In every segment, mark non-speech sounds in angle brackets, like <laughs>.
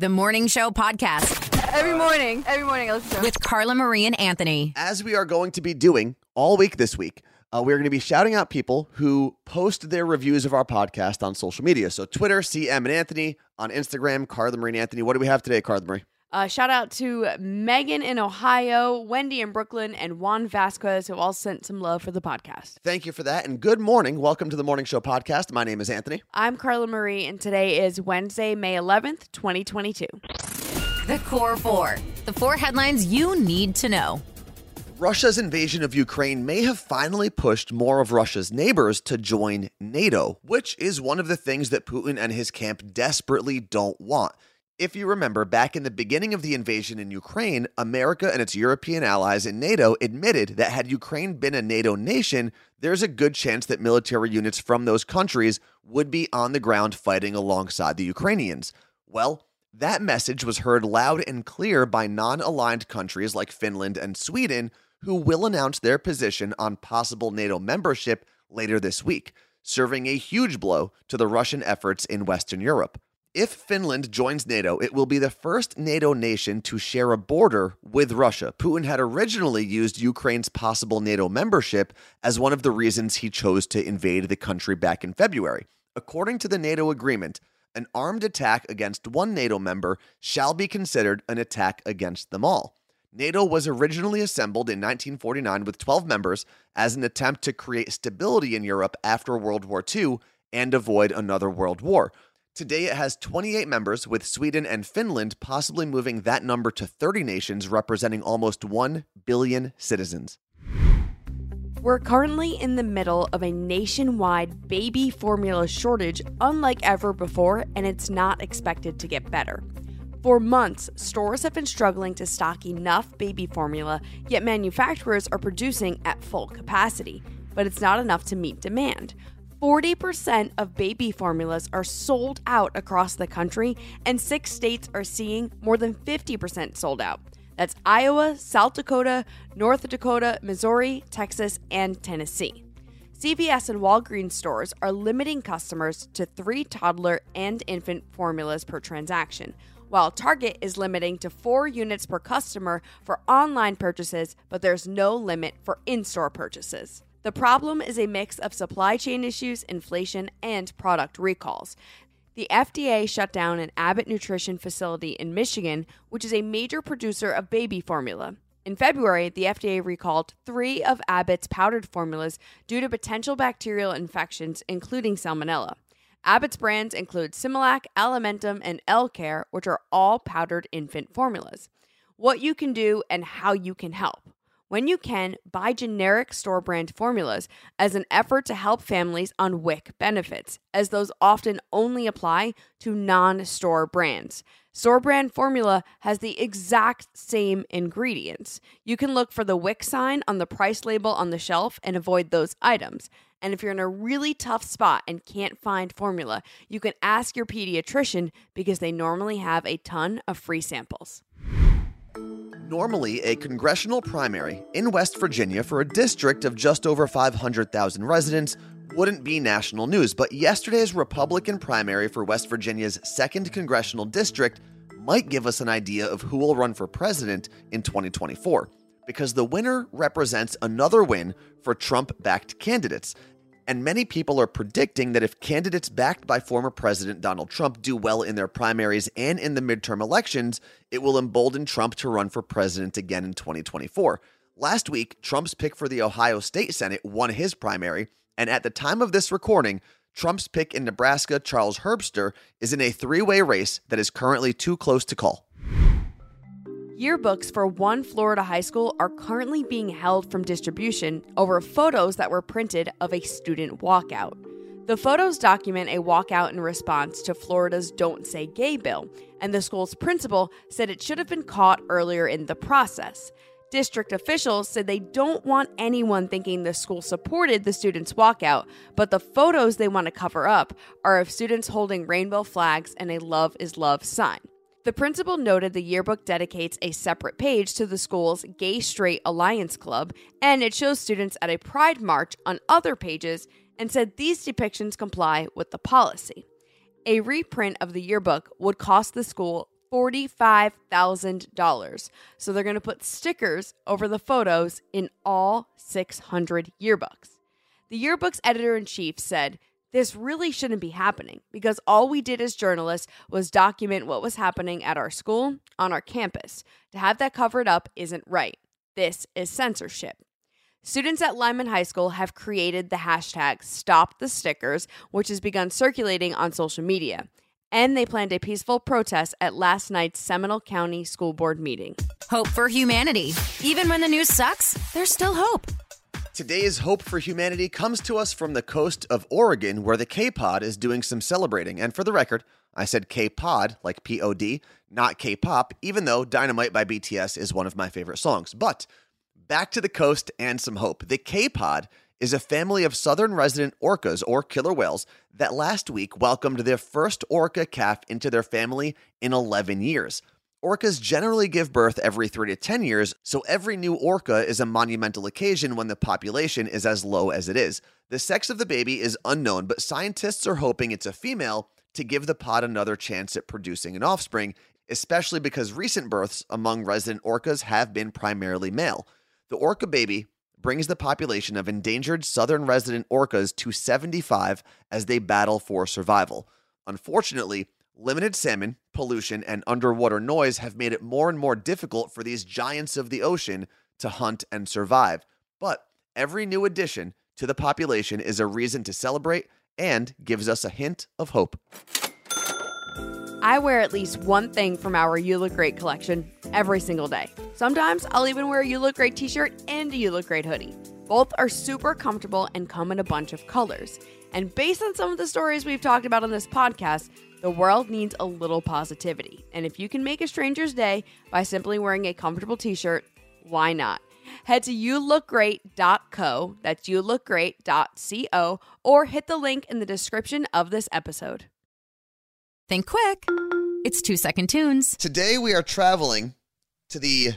The Morning Show Podcast Every morning, every morning I listen to it. with Carla Marie and Anthony. as we are going to be doing all week this week, uh, we're going to be shouting out people who post their reviews of our podcast on social media. So Twitter, CM and Anthony. On Instagram, Carla Marie and Anthony. What do we have today, Carla Marie? Uh, shout out to Megan in Ohio, Wendy in Brooklyn, and Juan Vasquez, who all sent some love for the podcast. Thank you for that. And good morning. Welcome to the Morning Show podcast. My name is Anthony. I'm Carla Marie, and today is Wednesday, May 11th, 2022. The Core Four. The four headlines you need to know. Russia's invasion of Ukraine may have finally pushed more of Russia's neighbors to join NATO, which is one of the things that Putin and his camp desperately don't want. If you remember, back in the beginning of the invasion in Ukraine, America and its European allies in NATO admitted that had Ukraine been a NATO nation, there's a good chance that military units from those countries would be on the ground fighting alongside the Ukrainians. Well, that message was heard loud and clear by non aligned countries like Finland and Sweden, who will announce their position on possible NATO membership later this week, serving a huge blow to the Russian efforts in Western Europe. If Finland joins NATO, it will be the first NATO nation to share a border with Russia. Putin had originally used Ukraine's possible NATO membership as one of the reasons he chose to invade the country back in February. According to the NATO agreement, an armed attack against one NATO member shall be considered an attack against them all. NATO was originally assembled in 1949 with 12 members as an attempt to create stability in Europe after World War II and avoid another world war. Today it has 28 members, with Sweden and Finland possibly moving that number to 30 nations, representing almost 1 billion citizens. We're currently in the middle of a nationwide baby formula shortage unlike ever before, and it's not expected to get better. For months, stores have been struggling to stock enough baby formula, yet manufacturers are producing at full capacity. But it's not enough to meet demand. 40% of baby formulas are sold out across the country, and six states are seeing more than 50% sold out. That's Iowa, South Dakota, North Dakota, Missouri, Texas, and Tennessee. CVS and Walgreens stores are limiting customers to three toddler and infant formulas per transaction, while Target is limiting to four units per customer for online purchases, but there's no limit for in store purchases. The problem is a mix of supply chain issues, inflation, and product recalls. The FDA shut down an Abbott Nutrition facility in Michigan, which is a major producer of baby formula. In February, the FDA recalled three of Abbott's powdered formulas due to potential bacterial infections, including salmonella. Abbott's brands include Similac, Alimentum, and EleCare, which are all powdered infant formulas. What you can do and how you can help. When you can, buy generic store brand formulas as an effort to help families on WIC benefits, as those often only apply to non store brands. Store brand formula has the exact same ingredients. You can look for the WIC sign on the price label on the shelf and avoid those items. And if you're in a really tough spot and can't find formula, you can ask your pediatrician because they normally have a ton of free samples. Normally, a congressional primary in West Virginia for a district of just over 500,000 residents wouldn't be national news, but yesterday's Republican primary for West Virginia's 2nd congressional district might give us an idea of who will run for president in 2024, because the winner represents another win for Trump backed candidates. And many people are predicting that if candidates backed by former President Donald Trump do well in their primaries and in the midterm elections, it will embolden Trump to run for president again in 2024. Last week, Trump's pick for the Ohio State Senate won his primary, and at the time of this recording, Trump's pick in Nebraska, Charles Herbster, is in a three way race that is currently too close to call. Yearbooks for one Florida high school are currently being held from distribution over photos that were printed of a student walkout. The photos document a walkout in response to Florida's Don't Say Gay bill, and the school's principal said it should have been caught earlier in the process. District officials said they don't want anyone thinking the school supported the students' walkout, but the photos they want to cover up are of students holding rainbow flags and a Love is Love sign. The principal noted the yearbook dedicates a separate page to the school's Gay Straight Alliance Club, and it shows students at a pride march on other pages, and said these depictions comply with the policy. A reprint of the yearbook would cost the school $45,000. So they're going to put stickers over the photos in all 600 yearbooks. The yearbook's editor in chief said, This really shouldn't be happening because all we did as journalists was document what was happening at our school, on our campus. To have that covered up isn't right. This is censorship. Students at Lyman High School have created the hashtag Stop the Stickers, which has begun circulating on social media. And they planned a peaceful protest at last night's Seminole County School Board meeting. Hope for humanity. Even when the news sucks, there's still hope. Today's Hope for Humanity comes to us from the coast of Oregon, where the K Pod is doing some celebrating. And for the record, I said K Pod, like P O D, not K pop, even though Dynamite by BTS is one of my favorite songs. But back to the coast and some hope. The K Pod is a family of southern resident orcas or killer whales that last week welcomed their first orca calf into their family in 11 years. Orcas generally give birth every 3 to 10 years, so every new orca is a monumental occasion when the population is as low as it is. The sex of the baby is unknown, but scientists are hoping it's a female to give the pod another chance at producing an offspring, especially because recent births among resident orcas have been primarily male. The orca baby brings the population of endangered southern resident orcas to 75 as they battle for survival. Unfortunately, limited salmon, pollution, and underwater noise have made it more and more difficult for these giants of the ocean to hunt and survive. But every new addition to the population is a reason to celebrate and gives us a hint of hope. I wear at least one thing from our You Look Great collection every single day. Sometimes I'll even wear a You Look Great t shirt and a You Look Great hoodie. Both are super comfortable and come in a bunch of colors. And based on some of the stories we've talked about on this podcast, the world needs a little positivity. And if you can make a stranger's day by simply wearing a comfortable t shirt, why not? Head to youlookgreat.co, that's youlookgreat.co, or hit the link in the description of this episode. Think quick. It's two second tunes. Today we are traveling to the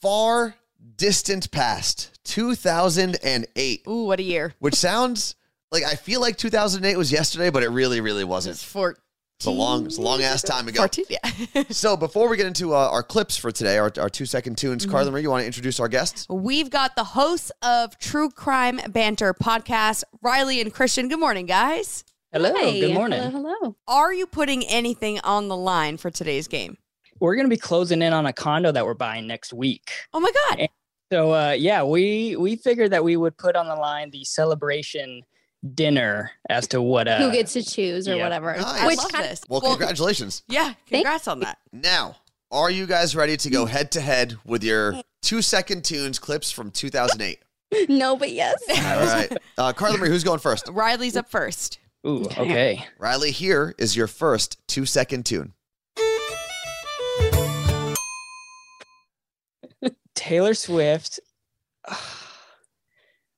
far distant past, 2008, Ooh, what a year. which sounds like I feel like 2008 was yesterday, but it really, really wasn't. It's 14. It's a long, it's a long ass time ago. 14, yeah. <laughs> So before we get into uh, our clips for today, our, our two second tunes, Carla Marie, you want to introduce our guests? We've got the hosts of True Crime Banter podcast, Riley and Christian. Good morning, guys. Hello, Hey, good morning. Hello, hello. Are you putting anything on the line for today's game? We're going to be closing in on a condo that we're buying next week. Oh my God. So uh, yeah, we we figured that we would put on the line the celebration dinner as to what uh, Who gets to choose or yeah. whatever. Nice. I Which love kind this. Well, congratulations. Yeah, congrats on that. Now, are you guys ready to go head to head with your two second tunes clips from 2008? <laughs> no, but yes. All right. <laughs> Uh, Carla Marie, who's going first? Riley's up first. Ooh, okay. Riley, here is your first two second tune. <laughs> Taylor Swift.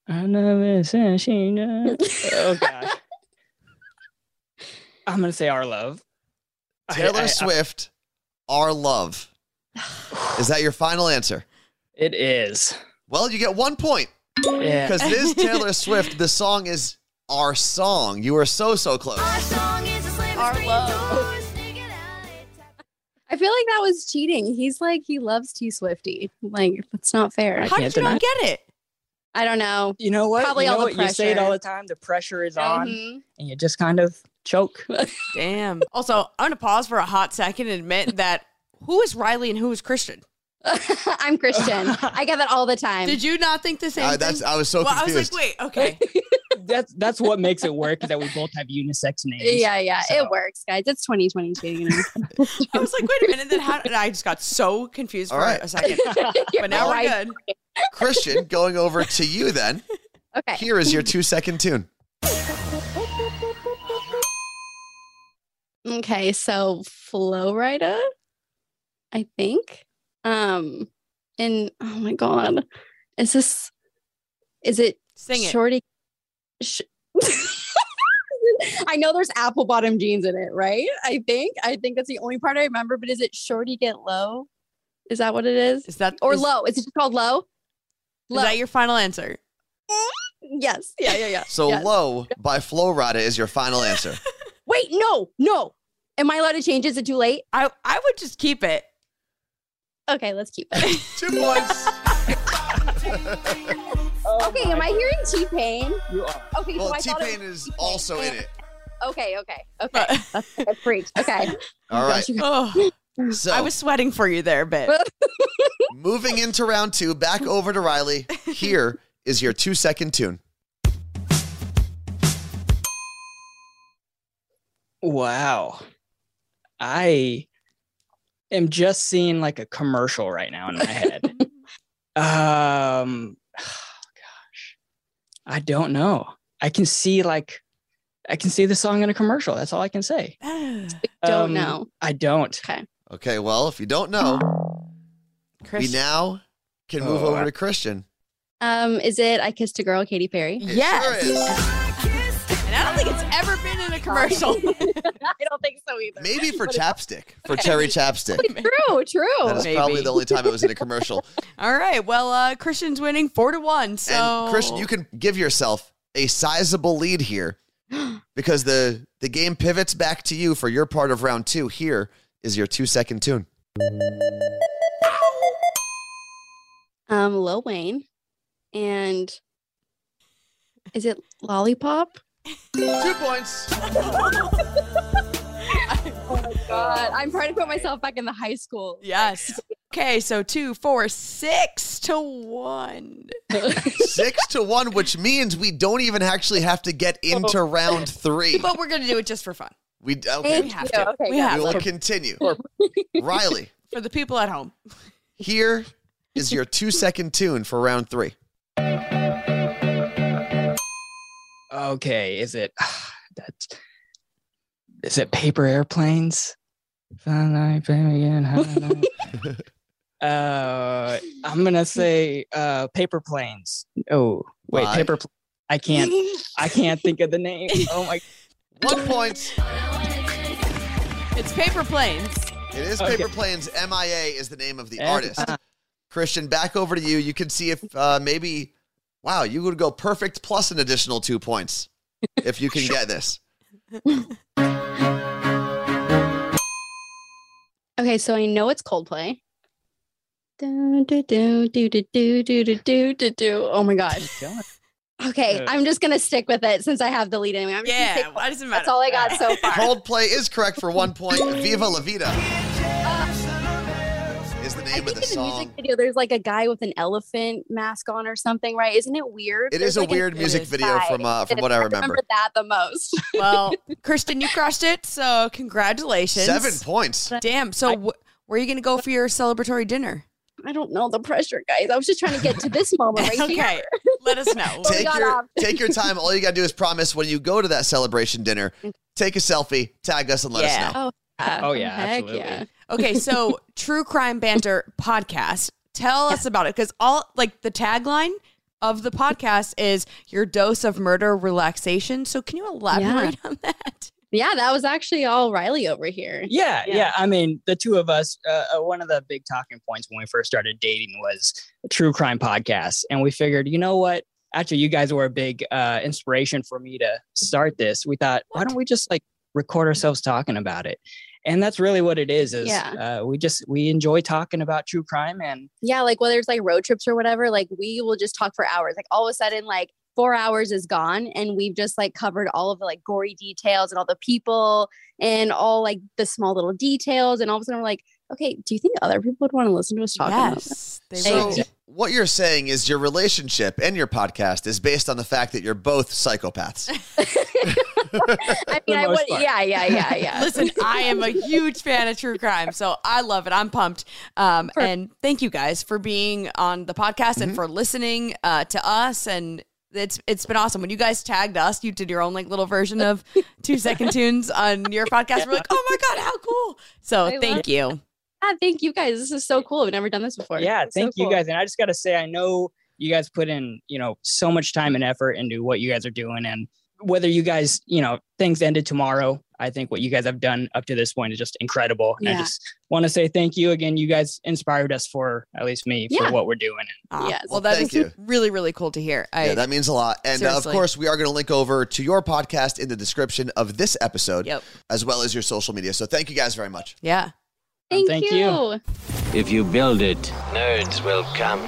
I never said she does. Oh gosh. <laughs> I'm gonna say our love. Taylor I- I- Swift, Our Love. <sighs> Is that your final answer? it is. Well, you get one point Yeah. because it is <laughs> Taylor Swift. The song is Our Song. You are so, so close. Our love. I feel like that was cheating. He's like, he loves T Swifty. Like, that's not fair. I How can't did you not get it? I don't know. You know what? Probably you know all the what? You say it all the time. The pressure is on, Mhm. and you just kind of choke. <laughs> Damn. Also, I'm going to pause for a hot second and admit <laughs> that who is Riley and who is Christian? <laughs> I'm Christian. I get that all the time. Did you not think the same Uh, thing? that's, I was so well, I was like, wait, okay. that's that's what makes it work is that we both have unisex names. yeah, yeah, So- it works, guys. It's 2022. You know? I was like, wait a minute. Then how? And I just got so confused for All right. a second. But now we're right. good. Christian, going over to you then. Okay. Here is your two second tune. Okay, so Flo Rida, I think. Um, and oh my god, is this? Is it Sing it. Shorty? Sh- <laughs> I know there's apple bottom jeans in it, right? I think. I think that's the only part I remember. But is it Shorty Get Low? Is that what it is? Is that Or is- low? Is it just called low? Is that your final answer? yes. Yeah. Yeah. Yeah. So Yes. Low by Flo Rida is your final answer. <laughs> Wait. No. No. Am I allowed to change? Is it too late? I I would just keep it. Okay, let's keep it. <laughs> Two points. <laughs> okay, am I hearing T Pain? You are. Okay, so well, I T thought it Pain is also in it. Okay, okay, okay. I freaked. Okay. All oh right. Oh, So I was sweating for you there a <laughs> moving into round two, back <laughs> over to Riley. Here is your two second tune. Wow. I am just seeing like a commercial right now in my head. <laughs> um <sighs> gosh. I don't know. I can see like I can see the song in a commercial. That's all I can say. <sighs> Don't Um, know. I don't. Okay. Okay, well, if you don't know, we Chris, now can move Oh, over I- to Christian. Um, is it I Kissed a Girl, Katy Perry? It yes. sure is. <laughs> and I don't think it's ever been in a commercial. <laughs> I don't think so either. Maybe for chapstick, for cherry chapstick. <laughs> True, true. That is probably the only time it was in a commercial. All right. Well, uh, Christian's winning four to one. So And Christian, you can give yourself a sizable lead here <gasps> because the the game pivots back to you for your part of round two. Here is your two second tune. Um, Lil Wayne, and is it Lollipop? Two points. <laughs> oh my God, I'm trying to put myself back in the high school. Yes. Okay, so two, four, six to one. <laughs> Six to one, which means we don't even actually have to get into round three. But we're gonna do it just for fun. We okay. Thank We have you. to. Okay, We have We it. will continue. <laughs> Riley, For the people at home. here is your two second tune for round three. Okay, is it that's is it paper airplanes? Fun night, baby, and high <laughs> night. uh, I'm gonna say uh, paper planes. Oh, wait, Why? paper. Pl- I can't. I can't think of the name. <laughs> Oh my. One point. It's paper planes. It is Okay. Paper Planes. MIA is the name of the And- artist. Christian, back over to you. You can see if uh, maybe, wow, you would go perfect plus an additional two points if you can get this. Okay, so I know it's Coldplay. Do, do, do, do, do, do, do, do, do, do, do. Oh my god. Okay, Uh, I'm just gonna stick with it since I have the lead anyway. I'm Yeah, say why does it matter? That's all I got so far. Coldplay is correct for one point. Viva La Vida is the I name think of the in the song. music video, there's like a guy with an elephant mask on or something, right? Isn't it weird? It There's is a like weird music video guy. from uh, from It what is. I remember. that the most. <laughs> Well, Christian, you crushed it. So congratulations. Seven points. Damn. So wh- where are you gonna go for your celebratory dinner? I don't know the pressure, guys. I was just trying to get to this moment right <laughs> here. okay. Let us know. <laughs> Take your take your time. All you gotta do is promise when you go to that celebration dinner, <laughs> take a selfie, tag us, and let Yeah. us know. Uh, Oh, yeah, heck absolutely. yeah. Okay, so True Crime Banter podcast. Tell us about it because all like the tagline of the podcast is your dose of murder relaxation. So can you elaborate on that? Yeah, that was actually all Riley over here. Yeah, yeah, Yeah. I mean, the two of us. Uh, uh, one of the big talking points when we first started dating was true crime podcasts, and we figured, you know what? Actually, you guys were a big uh, inspiration for me to start this. We thought, why don't we just like record ourselves talking about it? And that's really what it is. Is Yeah. uh, we just we enjoy talking about true crime, and Yeah, like whether it's like road trips or whatever, like we will just talk for hours. Like all of a sudden, like four hours is gone and we've just like covered all of the like gory details and all the people and all like the small little details. And all of a sudden we're like, okay, do you think other people would want to listen to us talk about this? They So will. what you're saying is your relationship and your podcast is based on the fact that you're both psychopaths. <laughs> <laughs> I mean, I would, part. yeah, yeah, yeah, yeah. <laughs> Listen, I am a huge fan of true crime, so I love it. I'm pumped. Um, and thank you guys for being on the podcast and for listening uh, to us. And it's it's been awesome when you guys tagged us. You did your own like little version of <laughs> two second tunes on your podcast. We're like, oh my god, how cool! So I thank love you. Yeah, thank you guys. This is so cool. We've never done this before. yeah, It's so thank you cool. guys. And I just got to say, I know you guys put in, you know, so much time and effort into what you guys are doing, and whether you guys, you know, things ended tomorrow, I think what you guys have done up to this point is just incredible. And I just want to say thank you again. You guys inspired us for at least me Yeah. for what we're doing. Aw, Yes. Well, that Thank is you. really, really cool to hear. I, yeah, that means a lot. And uh, of course, we are going to link over to your podcast in the description of this episode, Yep. as well as your social media. So thank you guys very much. yeah. Thank, thank you. you. If you build it, nerds will come.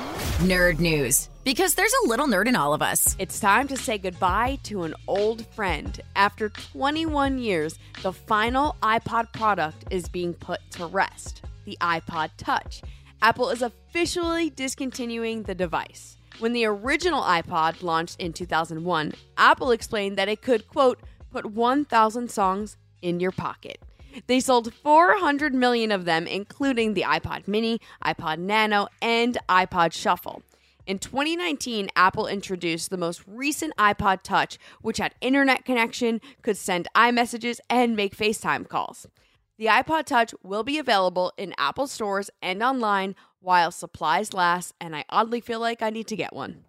Nerd news. Because there's a little nerd in all of us. It's time to say goodbye to an old friend. After 21 years, the final iPod product is being put to rest the iPod Touch. Apple is officially discontinuing the device. When the original iPod launched in 2001, Apple explained that it could, quote, put 1,000 songs in your pocket. They sold 400 million of them, including the iPod Mini, iPod Nano, and iPod Shuffle. In 2019, Apple introduced the most recent iPod Touch, which had internet connection, could send iMessages, and make FaceTime calls. The iPod Touch will be available in Apple stores and online while supplies last, and I oddly feel like I need to get one.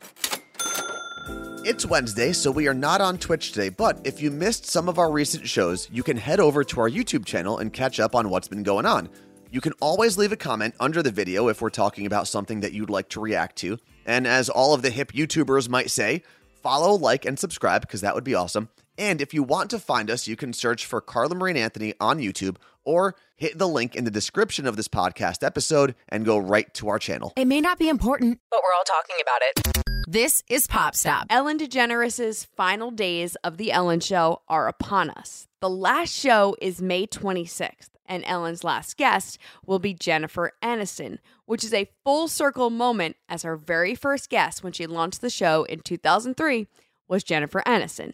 It's Wednesday, so we are not on Twitch today, but if you missed some of our recent shows, you can head over to our YouTube channel and catch up on what's been going on. You can always leave a comment under the video if we're talking about something that you'd like to react to. And as all of the hip YouTubers might say, follow, like, and subscribe because that would be awesome. And if you want to find us, you can search for Carla Marie and Anthony on YouTube or hit the link in the description of this podcast episode and go right to our channel. It may not be important, but we're all talking about it. This is Pop Stop. Ellen DeGeneres' final days of The Ellen Show are upon us. The last show is May 26th, and Ellen's last guest will be Jennifer Aniston, which is a full circle moment as her very first guest when she launched the show in 2003 was Jennifer Aniston.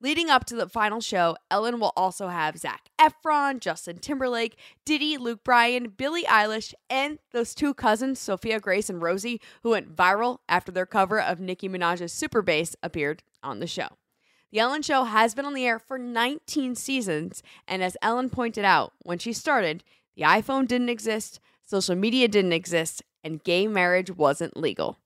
Leading up to the final show, Ellen will also have Zac Efron, Justin Timberlake, Diddy, Luke Bryan, Billie Eilish, and those two cousins, Sophia Grace and Rosie, who went viral after their cover of Nicki Minaj's Super Bass appeared on the show. The Ellen Show has been on the air for 19 seasons, and as Ellen pointed out, when she started, the iPhone didn't exist, social media didn't exist, and gay marriage wasn't legal.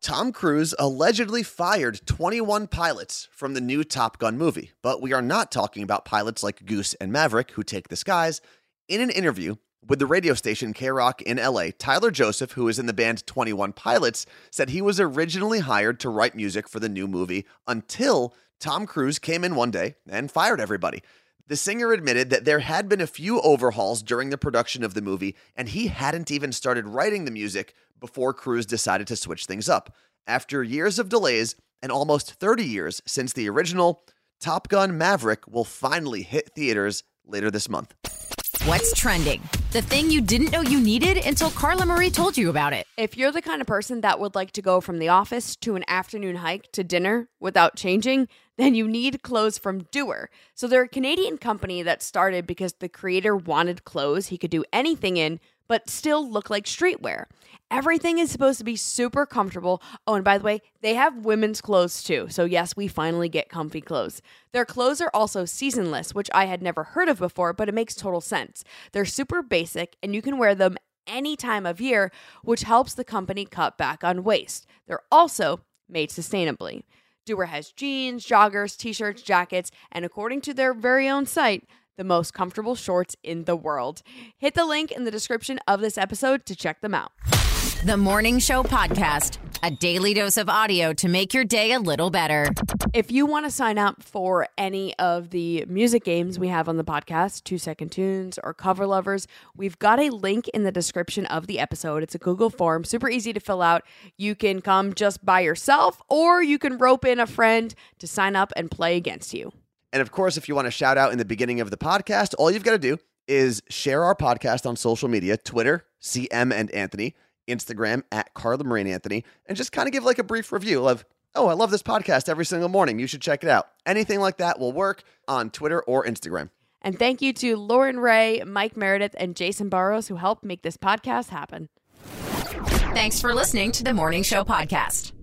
Tom Cruise allegedly fired 21 pilots from the new Top Gun movie, but we are not talking about pilots like Goose and Maverick who take the skies. In an interview with the radio station KROQ in LA, Tyler Joseph, who is in the band 21 Pilots, said he was originally hired to write music for the new movie until Tom Cruise came in one day and fired everybody. The singer admitted that there had been a few overhauls during the production of the movie, and he hadn't even started writing the music before Cruise decided to switch things up. After years of delays and almost 30 years since the original, Top Gun Maverick will finally hit theaters later this month. What's trending? The thing you didn't know you needed until Carla Marie told you about it. If you're the kind of person that would like to go from the office to an afternoon hike to dinner without changing, then you need clothes from Duer. So they're a Canadian company that started because the creator wanted clothes he could do anything in, but still look like streetwear. Everything is supposed to be super comfortable. Oh, and by the way, they have women's clothes too. So, yes, we finally get comfy clothes. Their clothes are also seasonless, which I had never heard of before, but it makes total sense. They're super basic and you can wear them any time of year, which helps the company cut back on waste. They're also made sustainably. Duer has jeans, joggers, t shirts, jackets, and according to their very own site, the most comfortable shorts in the world. Hit the link in the description of this episode to check them out. The Morning Show Podcast, a daily dose of audio to make your day a little better. If you want to sign up for any of the music games we have on the podcast, Two Second Tunes or Cover Lovers, we've got a link in the description of the episode. It's a Google form, super easy to fill out. You can come just by yourself or you can rope in a friend to sign up and play against you. And of course, if you want to shout out in the beginning of the podcast, all you've got to do is share our podcast on social media Twitter, CM and Anthony, Instagram at Carla Marie and Anthony, and just kind of give like a brief review of, oh, I love this podcast every single morning. You should check it out. Anything like that will work on Twitter or Instagram. And thank you to Lauren Ray, Mike Meredith, and Jason Burrows who helped make this podcast happen. Thanks for listening to the Morning Show Podcast.